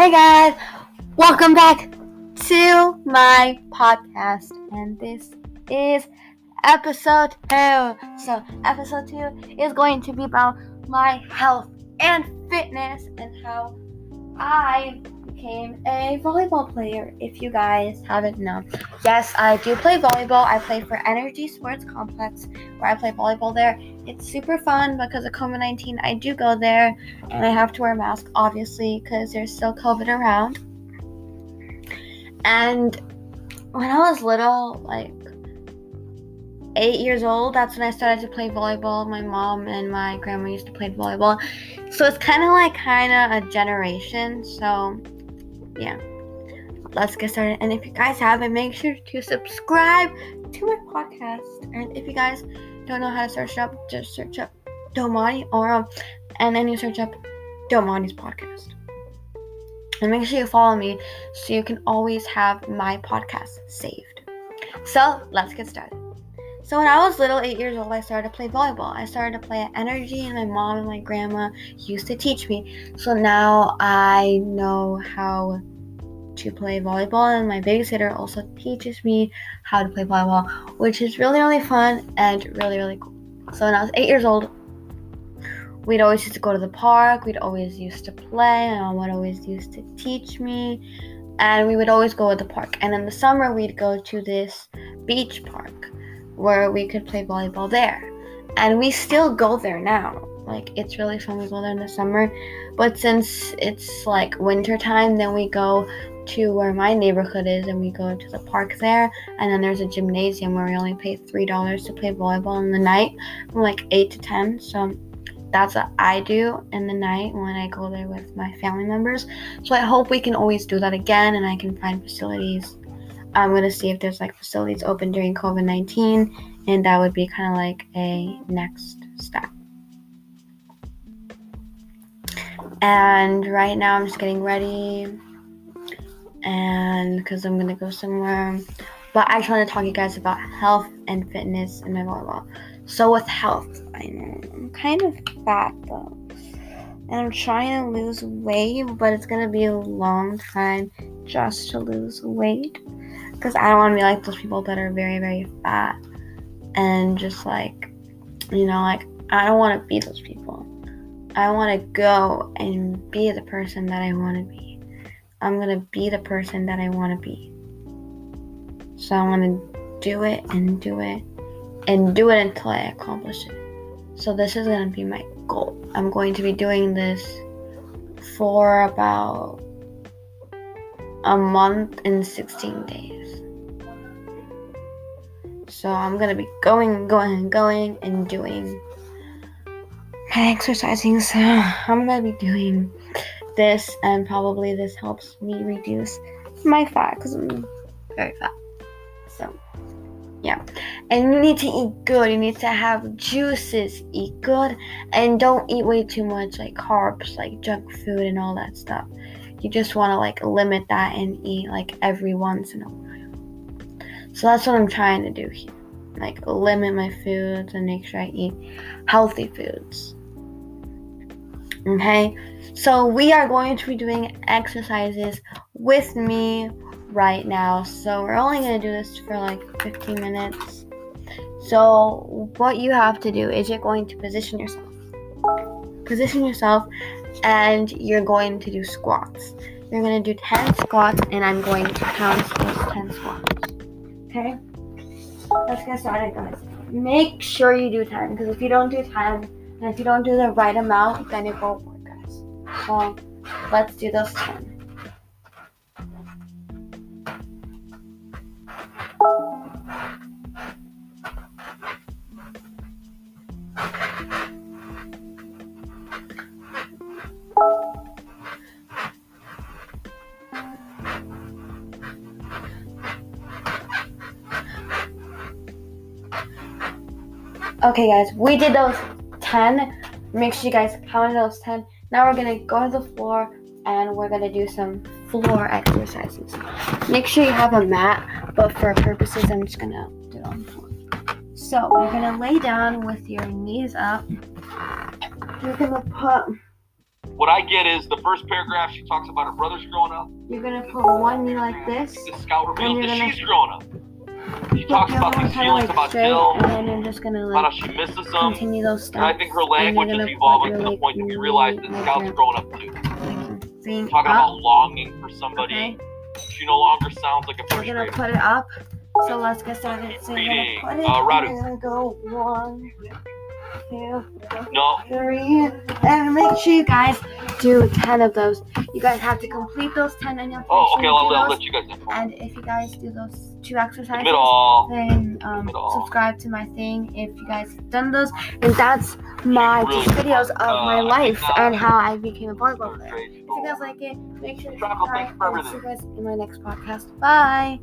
Hey guys, welcome back to my podcast, and this is episode two. So, episode two is going to be about my health and fitness and how I became a volleyball player. If you guys haven't known, yes, I do play volleyball. I play for Energy Sports Complex, where I play volleyball there. It's super fun because of COVID 19. I do go there and I have to wear a mask, obviously, because there's still COVID around. And when I was little, like eight years old, that's when I started to play volleyball. My mom and my grandma used to play volleyball. So it's kind of like kind of a generation. So yeah, let's get started. And if you guys haven't, make sure to subscribe to my podcast. And if you guys don't know how to search up, just search up Domani or um, and then you search up Domani's podcast. And make sure you follow me so you can always have my podcast saved. So let's get started. So when I was little, eight years old, I started to play volleyball. I started to play at Energy, and my mom and my grandma used to teach me. So now I know how to play volleyball, and my babysitter also teaches me how to play volleyball, which is really, really fun and really, really cool. So when I was eight years old, we'd always used to go to the park. We'd always used to play. and mom would always used to teach me, and we would always go to the park. And in the summer, we'd go to this beach park where we could play volleyball there. And we still go there now. Like it's really fun. We go there in the summer, but since it's like winter time, then we go to where my neighborhood is and we go to the park there. And then there's a gymnasium where we only pay three dollars to play volleyball in the night from like eight to ten. So that's what i do in the night when i go there with my family members. So i hope we can always do that again and i can find facilities. I'm to see if there's like facilities open during covid-19 and that would be kind of like a next step. And right now i'm just getting ready and because I'm gonna go somewhere. But I just want to talk to you guys about health and fitness in my volleyball. So with health, I know I'm kind of fat though, and I'm trying to lose weight, but it's gonna be a long time just to lose weight because I don't want to be like those people that are very very fat and just like you know like I don't want to be those people. I want to go and be the person that I want to be. I'm going to be the person that I want to be. So I want to do it and do it and do it until I accomplish it. So this is going to be my goal. I'm going to be doing this for about a month and 16 days. So I'm going to be going and going and going and doing my exercising. So I'm going to be doing this, and probably this helps me reduce my fat because I'm very fat. So, yeah. And you need to eat good. You need to have juices. Eat good, and don't eat way too much like carbs, like junk food, and all that stuff. You just want to like limit that and eat like every once in a while. So that's what I'm trying to do here. Like limit my foods and make sure I eat healthy foods. Okay, so we are going to be doing exercises with me right now. So we're only going to do this for like 15 minutes. So what you have to do is you're going to position yourself. Position yourself and you're going to do squats. You're going to do 10 squats and I'm going to count those 10 squats. Okay? Let's get started, guys. Make sure you do 10 because if you don't do 10, and if you don't do the right amount, then it won't work, guys. So let's do those 10. Okay, guys, we did those 10. Make sure you guys count those 10. Now we're to go to the floor and we're to do some floor exercises. Make sure you have a mat, but for purposes, I'm just to do it on the floor. So you're to lay down with your knees up. You're to put what I get is the first paragraph. She talks about her brothers growing up. You're gonna put one knee like this. The scout reveals you're that gonna- she's growing up. She talks about these feelings like, about Jill, And then just gonna about how she misses those steps. And I think her language is evolving to the point that like, we realize that knee, Scout's like, growing up too. Talking up. about longing for somebody. Okay. She no longer sounds like a We're gonna put it up. So let's get started. So Reading, gonna put it. uh, Radu. and you're gonna go one, two, No, three, and make sure you guys do ten of those. You guys have to complete those ten, and you'll Oh, okay. I'll, I'll let you guys know. And if you guys do those two exercises, then um, subscribe to my thing if you guys have done those. And that's my Really videos of my life and how I became a volleyball player. If you guys like it, make sure to subscribe. and see you guys in my next podcast. Bye.